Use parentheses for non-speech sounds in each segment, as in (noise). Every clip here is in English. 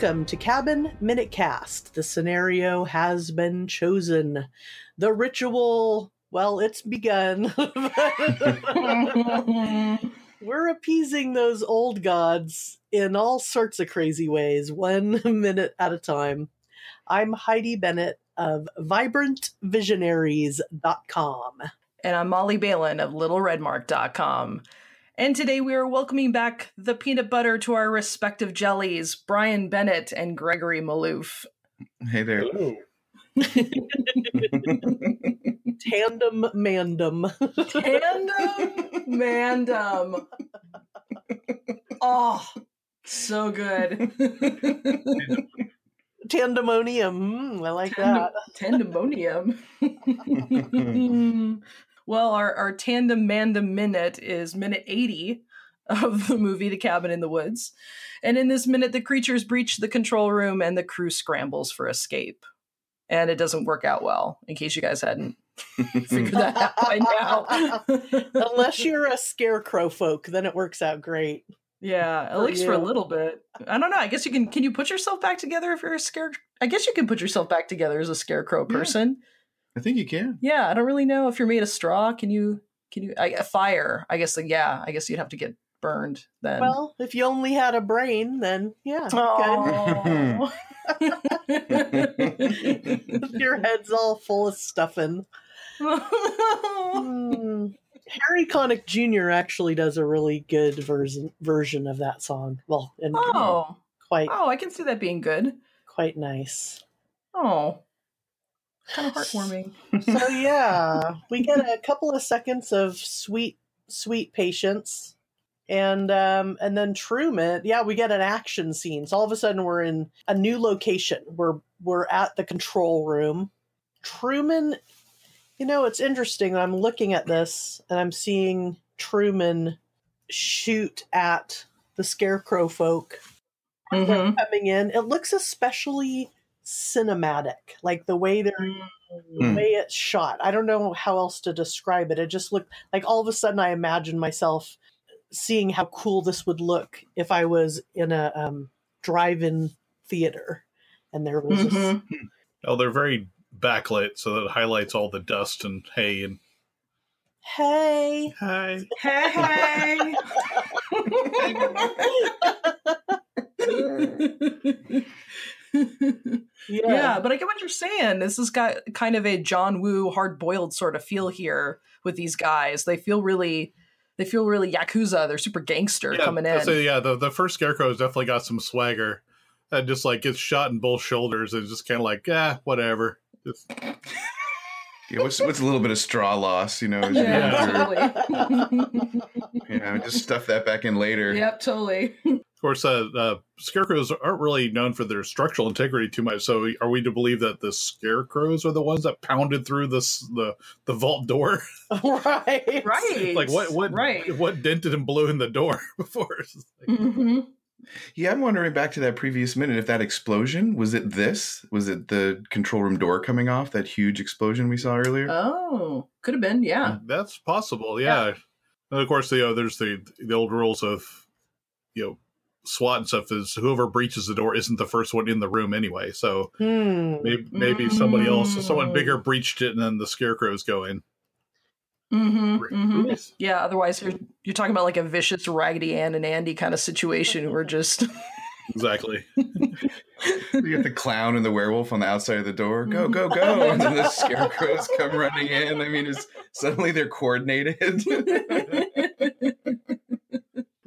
Welcome to Cabin Minute Cast. The scenario has been chosen. The ritual, well, it's begun. (laughs) (laughs) We're appeasing those old gods in all sorts of crazy ways, one (laughs) minute at a time. I'm Heidi Bennett of vibrantvisionaries.com. And I'm Molly Balin of littleredmark.com. And today we are welcoming back the peanut butter to our respective jellies, Brian Bennett and Gregory Maloof. Hey there. (laughs) Tandem mandem. Tandem mandem. Oh, so good. Tandemonium. Mm, I like that. Tandemonium. (laughs) (laughs) well, our, our tandem mandem minute is minute 80 of the movie The Cabin in the Woods. And in this minute, the creatures breach the control room and the crew scrambles for escape. And it doesn't work out well, in case you guys hadn't (laughs) figured that out by now. (laughs) Unless you're a scarecrow folk, then it works out great. Yeah, at For least for a little bit. I don't know. I guess you can. Can you put yourself back together if you're a scare? I guess you can put yourself back together as a scarecrow Yeah. Person. I think you can. Yeah, I don't really know if you're made of straw. Can you? Can you? I, a fire. I guess. Like, yeah, I guess you'd have to get burned then. Well, if you only had a brain, then yeah. Aw. good. (laughs) (laughs) Your head's all full of stuffing. (laughs) Hmm. Harry Connick Jr. actually does a really good version version of that song. Well, and oh, quite oh, I can see that being good. quite nice. Oh, kind of heartwarming. So (laughs) yeah, we get a couple of seconds of sweet, sweet patience, and um, and then Truman. Yeah, we get an action scene. So all of a sudden, we're in a new location. We're we're at the control room. Truman, you know, it's interesting. I'm looking at this and I'm seeing Truman shoot at the scarecrow folk Mhm. coming in. It looks especially cinematic, like the way they're the Mm. way it's shot. I don't know how else to describe it. It just looked like all of a sudden I imagined myself seeing how cool this would look if I was in a um, drive-in theater and there was this- Mhm. Oh, they're very backlit, so that highlights all the dust and hay and hey hi. Hey, (laughs) (laughs) (laughs) (laughs) yeah, yeah, but I get what you're saying. This has got kind of a John Woo hard boiled sort of feel here with these guys. They feel really they feel really yakuza. They're super gangster Yeah, coming in. So yeah, the, the first scarecrow has definitely got some swagger. And just like gets shot in both shoulders and just kind of like, yeah, whatever. Just, Yeah, what's what's a little bit of straw loss, you know? yeah, totally. (laughs) You know, just stuff that back in later. yep, totally. (laughs) of course, uh, uh, scarecrows aren't really known for their structural integrity too much. So, are we to believe that the scarecrows are the ones that pounded through this the the vault door? (laughs) (laughs) right, Right. like, what what Right. what dented and blew in the door (laughs) before? It's just like- hmm Yeah, I'm wondering back to that previous minute if that explosion was it this? Was it the control room door coming off? That huge explosion we saw earlier? Oh, could have been. Yeah. That's possible, yeah. And of course, you know, there's the the old rules of you know SWAT and stuff is whoever breaches the door isn't the first one in the room anyway. So Hmm. maybe maybe somebody else, Mm. someone bigger breached it, and then the scarecrows go in. hmm hmm Yeah. Otherwise, you're you're talking about like a vicious Raggedy Ann and Andy kind of situation where just (laughs) Exactly. (laughs) You get the clown and the werewolf on the outside of the door. Go, go, go. (laughs) And then the scarecrows come running in. I mean, it's suddenly they're coordinated.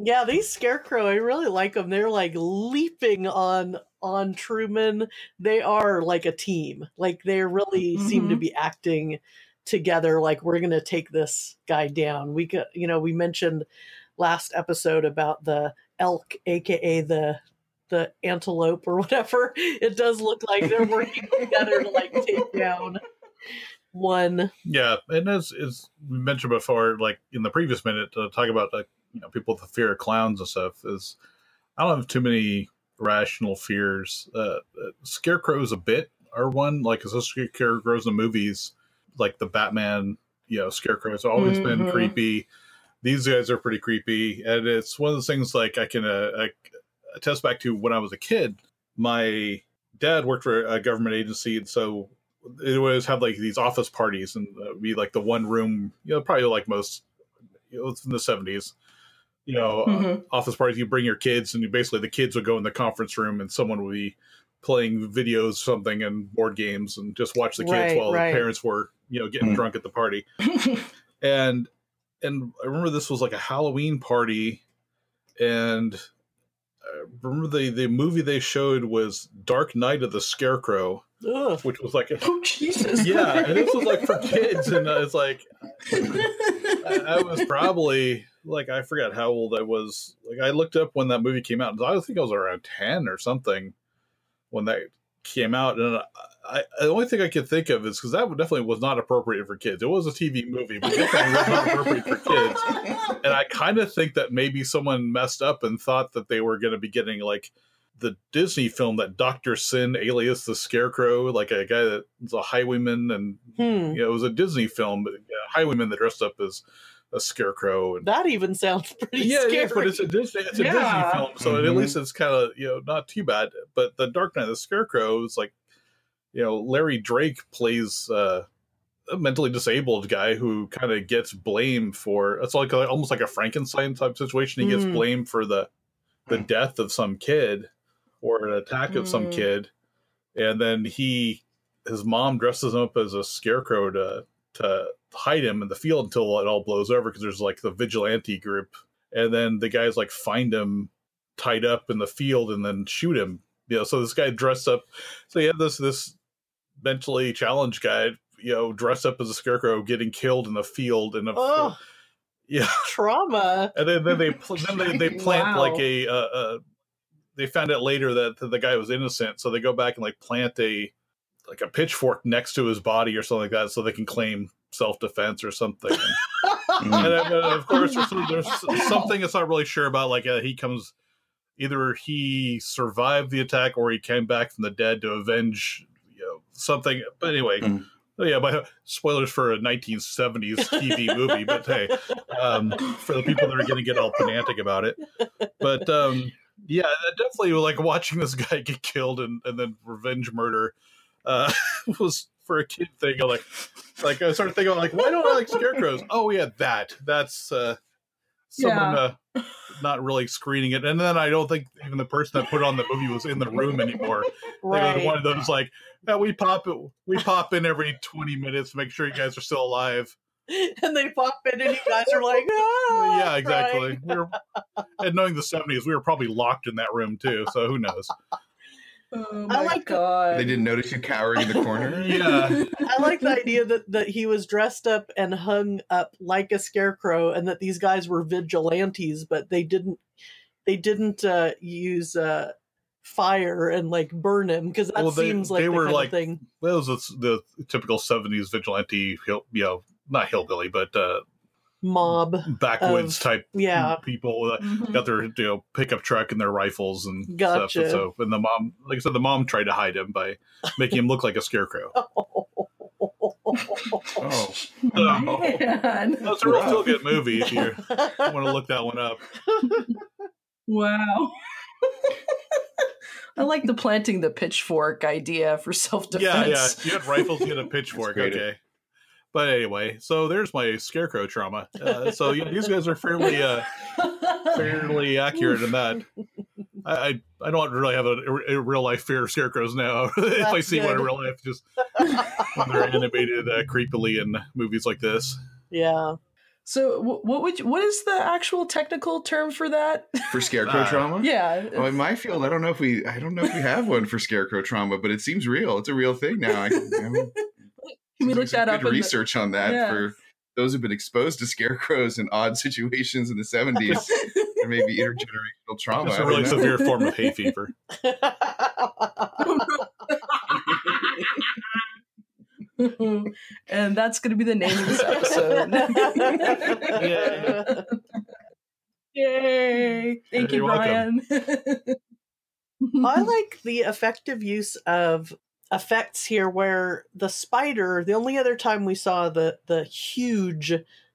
Yeah, these scarecrow, I really like them. They're like leaping on on Truman. They are like a team. Like they really seem to Mhm. be acting together. Like we're gonna take this guy down. We could, you know, we mentioned last episode about the elk, aka the the antelope or (laughs) whatever. It does look like they're working together to like take down one. Yeah, and as as we mentioned before, like in the previous minute, uh, talk about like you know people with the fear of clowns and stuff is I don't have too many rational fears. Uh, uh, scarecrows a bit are one like especially scarecrows in movies, like the Batman. You know, scarecrows always been Mhm. creepy. These guys are pretty creepy, and it's one of those things like I can uh, I attest back to when I was a kid. my dad worked for a government agency, and so it always have like these office parties, and uh, be like the one room, you know, probably like most, you know, it's in the seventies. You know, uh, Mhm. office parties. You bring your kids, and you basically the kids would go in the conference room, and someone would be playing videos, something, and board games, and just watch the kids Right, while right. the parents were, you know, getting Hmm. drunk at the party (laughs) and and I remember this was like a Halloween party, and I remember the the movie they showed was Dark Night of the Scarecrow, Ugh. which was like a oh Jesus! (laughs) yeah, and this was like for kids, and uh, it's like (laughs) I, I was probably like I forgot how old I was. Like I looked up when that movie came out, I think I was around ten or something when that came out, and I, the only thing I could think of is because that definitely was not appropriate for kids. It was a TV movie, but definitely was not appropriate for kids. (laughs) And I kind of think that maybe someone messed up and thought that they were going to be getting like the Disney film that Doctor Syn, alias the Scarecrow, like a guy that was a highwayman, and Hmm. you know, it was a Disney film, but a highwayman that dressed up as a scarecrow. And That even sounds pretty yeah, scary. it is, but it's a Disney, it's a Yeah. Disney film, so at Mhm. least it's kind of you know not too bad. But the Dark Night of the Scarecrow is like, you know, Larry Drake plays uh, a mentally disabled guy who kind of gets blamed for it's like a, almost like a Frankenstein type situation. He gets Mm. blamed for the the Mm. death of some kid or an attack of some Mm. kid, and then he his mom dresses him up as a scarecrow to to hide him in the field until it all blows over because there's like the vigilante group and then the guys like find him tied up in the field and then shoot him you know so this guy dressed up so you have this this mentally challenged guy you know dressed up as a scarecrow getting killed in the field and a, Oh, yeah (laughs) trauma. and then, then they (laughs) then they, they plant Wow. like a uh, uh they found out later that the guy was innocent so they go back and like plant a like a pitchfork next to his body or something like that so they can claim self-defense or something and, (laughs) Mm. then, uh, of course there's, there's something that's not really sure about like uh, he comes either he survived the attack or he came back from the dead to avenge you know something but anyway Mm. oh, yeah but spoilers for a 1970s tv (laughs) movie but hey um, for the people that are going to get all pedantic about it. But um, yeah, definitely like watching this guy get killed and, and then revenge murder uh, (laughs) was for a kid thing. I'm like, like I started thinking like, why don't I like scarecrows? Oh yeah, that that's uh, someone uh, not really screening it. And then I don't think even the person that put on the movie was in the room anymore. Right. one of those like, yeah, we pop it, we pop in every 20 minutes to make sure you guys are still alive. (laughs) and they pop in, and you guys are like, ah, (laughs) yeah, exactly. We were, and knowing the seventies, we were probably locked in that room too. So who knows? Oh I like- god! They didn't notice you cowering in the corner. (laughs) Yeah, I like the idea that, that he was dressed up and hung up like a scarecrow, and that these guys were vigilantes, but they didn't they didn't uh, use uh, fire and like burn him because that Well, they- seems like they the were kind like- of thing. that was the, the typical seventies vigilante, hill, you know, not hillbilly, but uh, Mob, backwoods Of- type yeah, people that Mhm. got their you know pickup truck and their rifles and stuff. And so, and the mom, like I said, the mom tried to hide him by making him look like a scarecrow. (laughs) Oh, (laughs) (laughs) Man. That's a real feel good movie if you want to look that one up. Wow. I like the planting the pitchfork idea for self defense. yeah. Yeah. You had rifles, you had a pitchfork. Okay. But anyway, so there's my scarecrow trauma. Uh, so yeah, these guys are fairly uh, (laughs) fairly accurate in that. (laughs) I, I I don't really have a, a real life fear of scarecrows now. (laughs) if I That's see one in real life, just when they're animated uh, creepily in movies like this. yeah. so, wh- what would you, what is the actual technical term for that? for scarecrow Uh, trauma. yeah. Oh, in my field, I don't know if we, I don't know if we have one for scarecrow trauma, but it seems real. It's a real thing now. I, I Can we do look some that up? Good in the- research on that Yeah. for those who've been exposed to scarecrows in odd (laughs) situations in the seventies. (laughs) There may be intergenerational trauma. It's I a don't really severe form of hay (laughs) fever. and that's going to be the name of this episode. Yeah. Yay! Thank You're you, welcome. Brian. I like the effective use of effects here where the spider the only other time we saw the the huge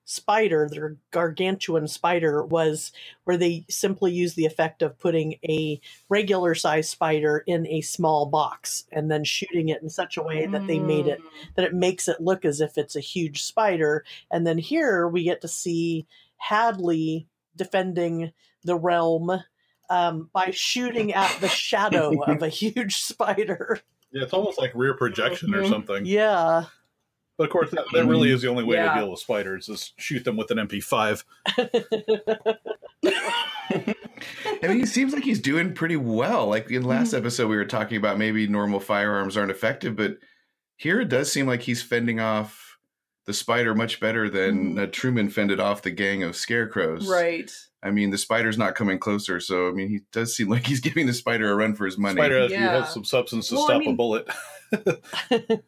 spider, their gargantuan spider, was where they simply used the effect of putting a regular size spider in a small box and then shooting it in such a way that they made it that it makes it look as if it's a huge spider. And then here we get to see Hadley defending the realm um, by shooting at the (laughs) shadow of a huge spider. Yeah, it's almost like rear projection or Mhm. something. Yeah. But of course, that, that really is the only way Yeah. to deal with spiders: is shoot them with an MP5. (laughs) I mean, he seems like he's doing pretty well. Like in last episode, we were talking about maybe normal firearms aren't effective, but here it does seem like he's fending off the spider much better than uh, Truman fended off the gang of scarecrows. Right. I mean, the spider's not coming closer, so I mean, he does seem like he's (laughs) giving the spider a run for his money. Spider has, Yeah. has some substance to Well, I stop a bullet. (laughs)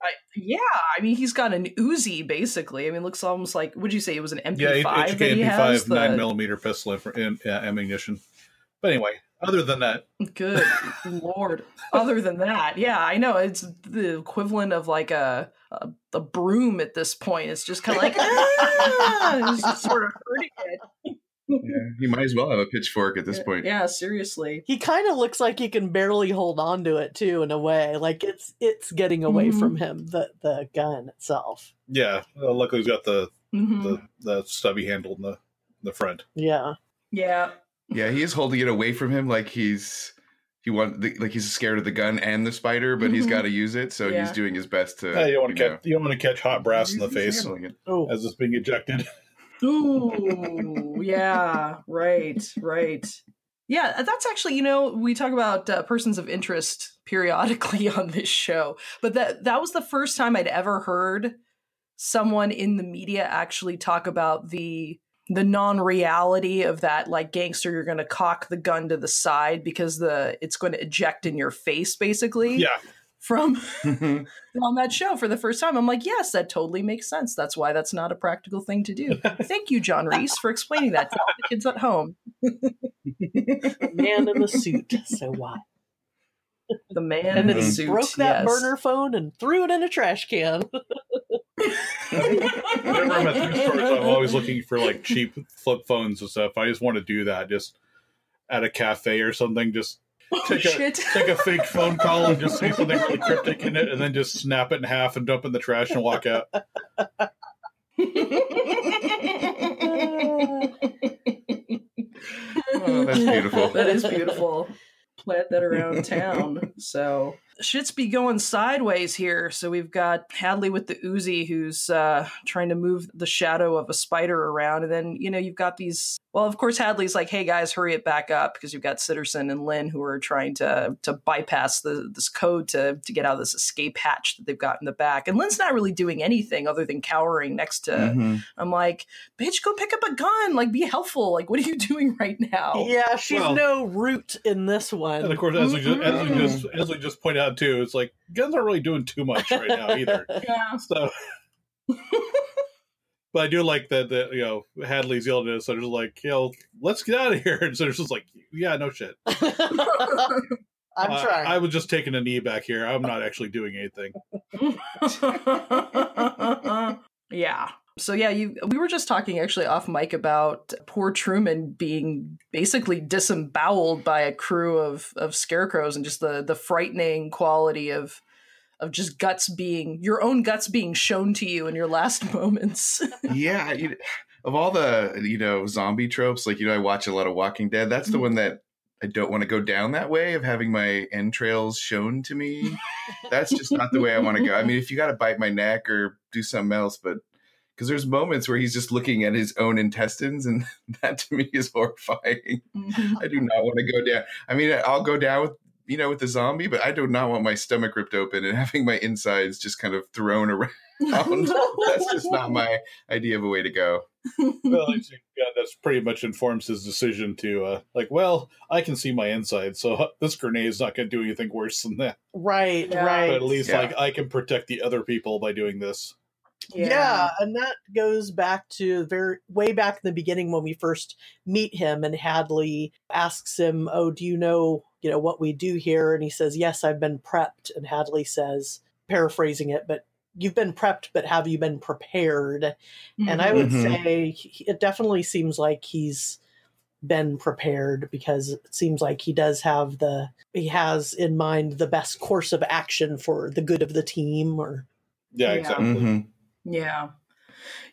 I, yeah, I mean he's got an Uzi basically. I mean, looks almost like would you say it was an MP5 yeah, that HK he? MP5 nine The- millimeter pistol in, in yeah, ammunition. But anyway, other than that, Good (laughs) lord. Other than that, yeah, I know it's the equivalent of like a a, a broom at this point. It's just kind of like ah, just sort of hurting it. Yeah, he might as well have a pitchfork at this point. Yeah, seriously. he kind of looks like he can barely hold on to it too in a way like it's it's getting away Mhm. from him the the gun itself yeah, uh, luckily he's got the, Mhm. the the stubby handle in the the front. yeah Yeah. Yeah, he is holding it away from him like he's he want the, like he's scared of the gun and the spider, but he's Mhm. got to use it, so Yeah. he's doing his best to. Yeah, you don't want to catch you don't want to catch hot brass in the face it. oh as it's being ejected. (laughs) Ooh, yeah, right, right. Yeah, that's actually, you know, we talk about uh, persons of interest periodically (laughs) on this show, but that that was the first time I'd ever heard someone in the media actually talk about the the non-reality of that like gangster you're going to cock the gun to the side because the it's going to eject in your face basically Yeah, from mm-hmm. (laughs) on that show for the first time. I'm like, yes, that totally makes sense. That's why that's not a practical thing to do. (laughs) Thank you, John Reese, for explaining that to all the kids at home. man in the suit so what The man and in then the he suit. broke that yes. burner phone and threw it in a trash can whenever I'm at thrift stores, I'm always looking for like cheap flip phones and stuff. I just want to do that, just at a cafe or something. Just Oh, take a shit. take a fake (laughs) phone call and just say something really cryptic in it, and then just snap it in half and dump it in the trash and walk out. (laughs) Oh, that's beautiful. that is beautiful. Plant that around town. So shit's be going sideways here. So we've got Hadley with the Uzi who's uh, trying to move the shadow of a spider around, and then you know you've got these. Well, of course, Hadley's like, "Hey guys, hurry it back up," because you've got Sitterson and Lin who are trying to to bypass the this code to to get out of this escape hatch that they've got in the back. And Lin's not really doing anything other than cowering next to. Mhm. I'm like, "Bitch, go pick up a gun. Like, be helpful. Like, what are you (laughs) doing right now?" yeah she's Well- no root in this one And of course, as we just as we just as we just pointed out too, it's like guns aren't really doing too much right now either. (laughs) Yeah. So, (laughs) but I do like that that you know Hadley's yelling at us. So they're just like, you know, let's get out of here. (laughs) And so it's just like, yeah, no shit. i'm Uh, trying I was just taking a knee back here. I'm not actually doing anything. yeah. So yeah, you we were just talking actually off mic about poor Truman being basically disemboweled by a crew of of scarecrows and just the the frightening quality of of just guts being your own guts being shown to you in your last (laughs) moments. yeah, you, of all the you know zombie tropes, like you know, I watch a lot of Walking Dead. That's the Mhm. one that I don't want to go down that way of having my entrails shown to me. (laughs) That's just not the way I want to go. I mean, if you got to bite my neck or do something else, but because there's moments where he's just looking at his own intestines, and (laughs) that to me is horrifying. I do not want to go down. I mean, I'll go down with you know with the zombie, but I do not want my stomach ripped open and (laughs) having my insides just kind of thrown around. That's just not (laughs) my idea of a way to go. Well, it's- yeah, that's pretty much informs his decision to uh, like, well, I can see my inside, so this grenade is not going to do anything worse than that. right Yeah. right But at least Yeah. like I can protect the other people by doing this. Yeah. and that goes back to very way back in the beginning when we first meet him and Hadley asks him, "Oh, do you know, you know what we do here?" and he says, "Yes, I've been prepped." And Hadley says, paraphrasing it, but you've been prepped, but have you been prepared? And I would Mhm. say it definitely seems like he's been prepared because it seems like he does have the he has in mind the best course of action for the good of the team or Yeah, Yeah. exactly. Mhm. Yeah.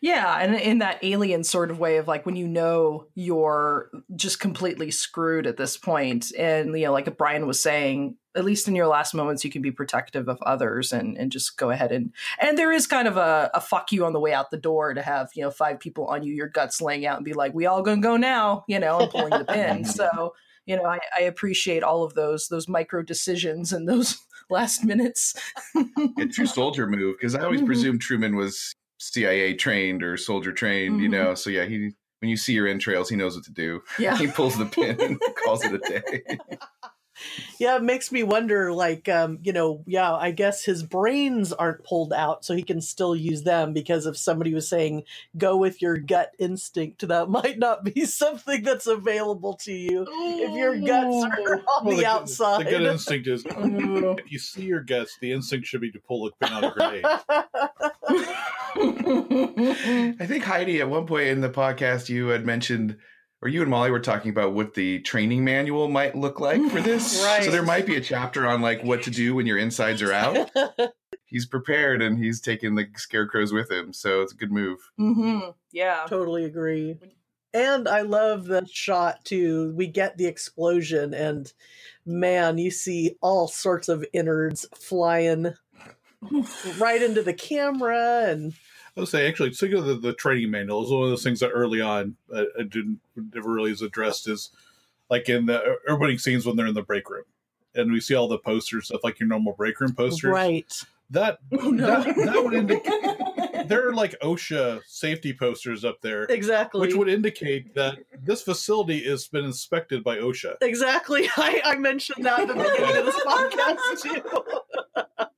Yeah, and in that alien sort of way of like when you know you're just completely screwed at this point, and you know, like Brian was saying, at least in your last moments, you can be protective of others and and just go ahead and and there is kind of a, a fuck you on the way out the door to have you know five people on you, your guts laying out, and be like, we all gonna go now, you know, and pulling the pin. (laughs) so you know, I, I appreciate all of those those micro decisions and those (laughs) last minutes. a true soldier move because I always Mhm. presumed Truman was CIA trained or soldier trained, you Mhm. know. So yeah, he when you see your entrails, he knows what to do. Yeah. (laughs) He pulls the pin and (laughs) calls it a day. Yeah it makes me wonder like um you know yeah i guess his brains aren't pulled out so he can still use them because if somebody was saying go with your gut instinct that (laughs) might not be something that's available to you if your guts are on Well, the, gut- outside The good (laughs) instinct is Oh. if you see your guts, the instinct should be to pull the pin on a grenade. (laughs) I think Heidi, at one point in the podcast, you had mentioned, or you and Molly were talking about what the training manual might look like for this. Right. So there might be a chapter on like what to do when your insides are out. (laughs) he's prepared and he's taking the scarecrows with him, so it's a good move. hmm Yeah. totally agree and i love the shot too we get the explosion and man you see all sorts of innards flying (laughs) right into the camera and I would say actually, speaking of the, the training manual, is one of those things that early on uh, I didn't never really is addressed is like in the opening scenes when they're in the break room, and we see all the posters stuff like your normal break room posters. right That (laughs) Oh, no. that, that would indicate (laughs) there are like OSHA safety posters up there, exactly which would indicate that this facility has been inspected by OSHA. Exactly. (laughs) I, I mentioned that at the beginning of this podcast too.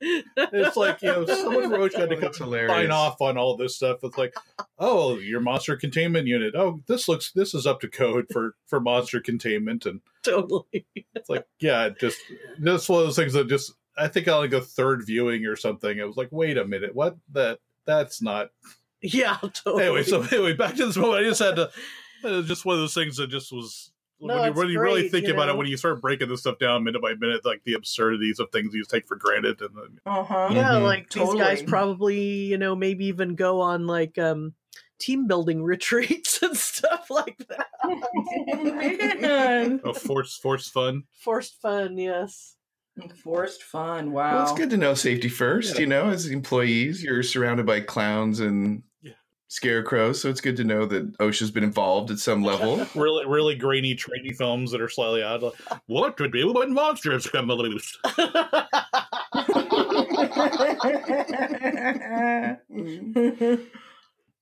It's like you know someone (laughs) OSHA had to come sign off on all this stuff. It's like, oh, your monster containment unit. Oh, this looks this is up to code for for monster containment, and totally. it's like, yeah, just that's one of those things that just I think on like a third viewing or something, it was like, wait a minute, what that that's not. Yeah, totally. Anyway, so anyway, back to this moment. I just had to. It was just one of those things that just was. No, when you, it's when you really think you about know? it, when you start breaking this stuff down minute by minute, like the absurdities of things you take for granted, and then, Uh-huh. yeah, Mhm. like these guys probably, you know, maybe even go on like um team building (laughs) retreats and stuff like that. Man. (laughs) oh, force force fun. Forced fun, yes. Forced fun. Well, Wow. it's good to know safety first. Yeah. You know, as employees, you're surrounded by clowns and Yeah. scarecrows, so it's good to know that OSHA's been involved at some level. (laughs) really really grainy trainy films that are slightly odd. Like, what would be when monsters come loose? (laughs)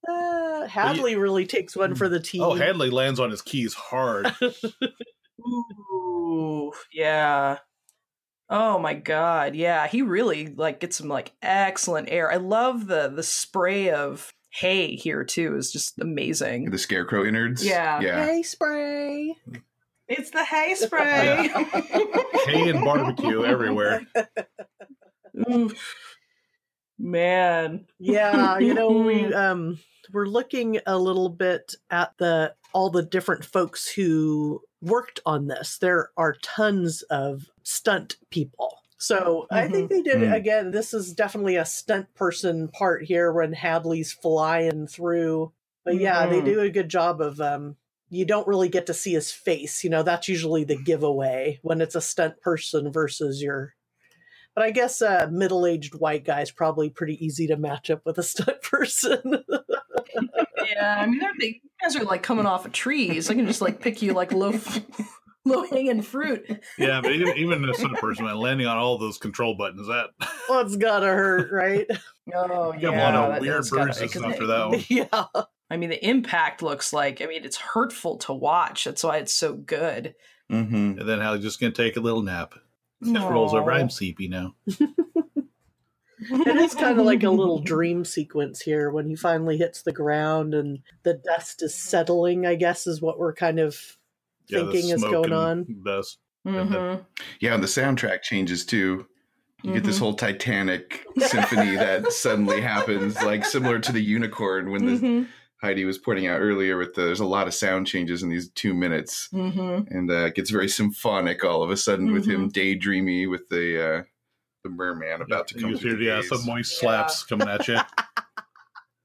Uh, Hadley really takes one for the team. Oh, Hadley lands on his keys hard. (laughs) Ooh, yeah. Oh my god, yeah. He really like gets some like excellent air. I love the the spray of hay here too. Is just amazing. The scarecrow innards. Yeah. Yeah. Hey, spray. It's the hay spray. (laughs) Hay and barbecue everywhere. Man. yeah you know we (laughs) um we're looking a little bit at the all the different folks who worked on this there are tons of stunt people so i think they did Mhm. again this is definitely a stunt person part here when hadley's flying through but yeah they Mhm. do a good job of um you don't really get to see his face you know that's usually the giveaway when it's a stunt person versus your but I guess a middle-aged white guy is probably pretty easy to match up with a (laughs) stunt person. Yeah, I mean they're. You guys are like coming off of trees. I can just like pick you like low (laughs) (laughs) low hanging fruit. Yeah, but even even as a person man, landing on all those control buttons, that (laughs) well, it's gotta hurt, right? (laughs) Oh you yeah. got a lot of that- weird that's gotta- bruises after that one. yeah. I mean, the impact looks like. I mean, it's hurtful to watch. That's why it's so good. Mm-hmm. And then Hadley's just gonna take a little nap. Just rolls over. I'm sleepy now. It is kind of like a little dream sequence here when he finally hits the ground and the dust is settling, I guess, is what we're kind of Yeah, thinking is going and on. Dust. Mhm. Yeah, and the soundtrack changes too. You get this Mhm. whole Titanic symphony that (laughs) suddenly happens, like similar to the unicorn when the Mhm. Heidi was pointing out earlier. With the, there's a lot of sound changes in these two minutes, Mhm. and uh, it gets very symphonic all of a sudden with him daydreamy with the uh, the merman about to come. You hear, the yeah, some moist Yeah. slaps coming at you. (laughs)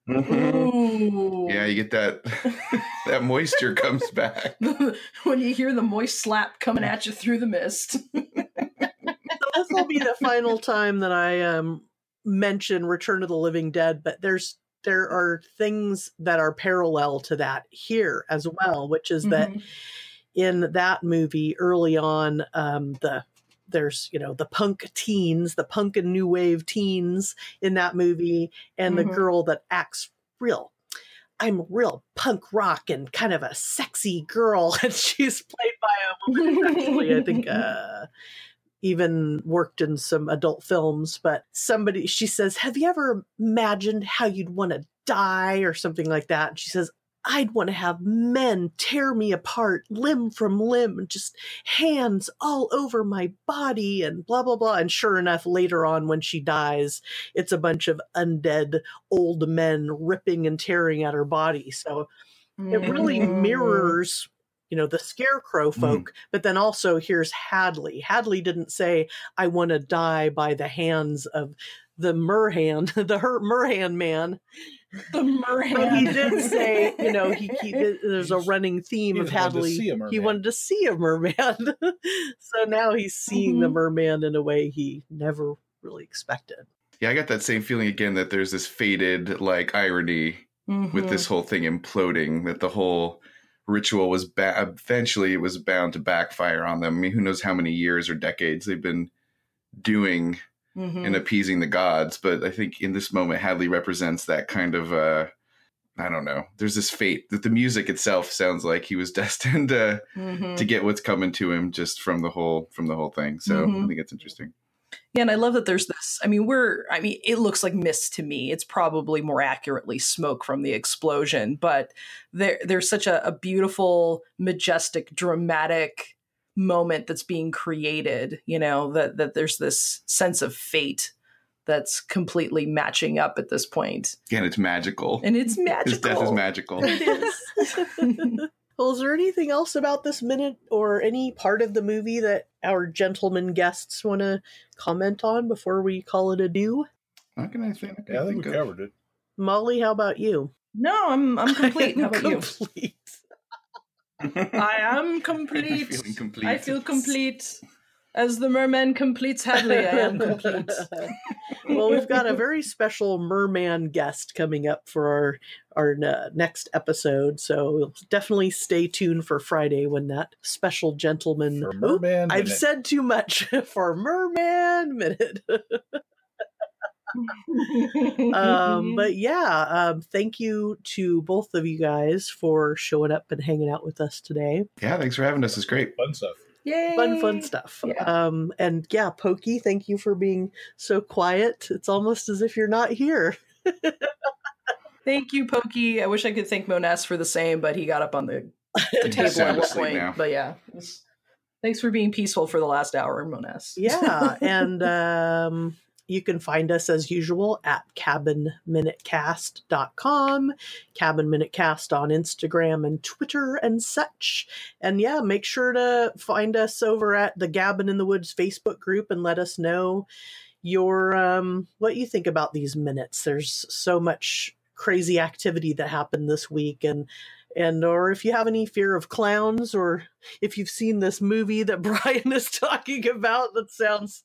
Mhm. Yeah, you get that (laughs) that moisture comes back. (laughs) when you hear the moist slap coming at you through the mist. (laughs) this will be the final time that I um mention Return of the Living Dead, but there's there are things that are parallel to that here as well, which is that Mhm. in that movie early on, um, the there's you know the punk teens, the punk and new wave teens in that movie, and Mhm. the girl that acts real. I'm real punk rock and kind of a sexy girl, (laughs) and she's played by a woman actually I think (laughs) uh, even worked in some adult films. But somebody she says, "Have you ever imagined how you'd want to die or something like that?" And she says, I'd want to have men tear me apart limb from limb, just hands all over my body, and blah, blah, blah. And sure enough, later on, when she dies, it's a bunch of undead old men ripping and tearing at her body. So it really Mhm. mirrors. You know, the scarecrow folk, but then also here's Hadley. Hadley didn't say, I want to die by the hands of the Merhan, (laughs) the hurt Merhan man. (laughs) the merman. But he did say, you know, he, (laughs) he there's a running theme He of just Hadley. He wanted to see a merman. (laughs) so now he's seeing the Mhm. merman in a way he never really expected. Yeah, I got that same feeling again that there's this faded like irony with Mhm. this whole thing imploding that the whole ritual was ba- eventually it was bound to backfire on them. I mean, who knows how many years or decades they've been doing Mhm. and appeasing the gods, but I think in this moment Hadley represents that kind of uh I don't know. There's this fate that the music itself sounds like he was (laughs) destined to Mhm. to get what's coming to him just from the whole from the whole thing. So Mhm. I think it's interesting. Yeah, and I love that there's this. I mean, we're, I mean, it looks like mist to me. It's probably more accurately smoke from the explosion, but there, there's such a, a beautiful, majestic, dramatic moment that's being created, you know, that, that there's this sense of fate that's completely matching up at this point. Again, it's magical. And it's magical. His death is magical. It is. (laughs) well, is there anything else about this minute or any part of the movie that our gentlemen guests want to comment on before we call it a do? Not gonna think. I Yeah, I think we of- covered it. Molly, how about you? No, I'm, I'm (laughs) complete. How about you? Complete. (laughs) I am (laughs) complete. Feeling complete. I feel complete. As the merman completes Hadley, I am complete. (laughs) well, we've got a very special merman guest coming up for our our uh, next episode, so definitely stay tuned for Friday when that special gentleman. For Oop, Merman I've said too much for merman minute. (laughs) um, but yeah, um, thank you to both of you guys for showing up and hanging out with us today. yeah, thanks for having us. It's great. Fun stuff. Yay! Fun, fun stuff. Yeah. Um, and yeah, Pokey, thank you for being so quiet. It's almost as if you're not here. (laughs) Thank you, Pokey. I wish I could thank Mones for the same, but he got up on the, (laughs) the table at one point. now. But yeah, it's- thanks for being peaceful for the last hour, Mones. yeah, and um, you can find us as usual at cabinminutecast.com, Cabin Minute Cast on Instagram and Twitter and such. And yeah, make sure to find us over at the Cabin in the Woods Facebook group and let us know your um what you think about these minutes. There's so much crazy activity that happened this week and and or if you have any fear of clowns or if you've seen this movie that (laughs) Brian is talking about that sounds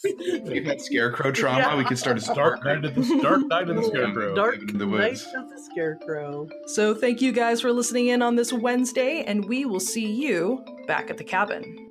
(laughs) If you've had scarecrow trauma, Yeah. we can start a Dark Night of the Dark Night of the Scarecrow. Dark in the Night woods. of the Scarecrow. So thank you guys for listening in on this Wednesday, and we will see you back at the cabin.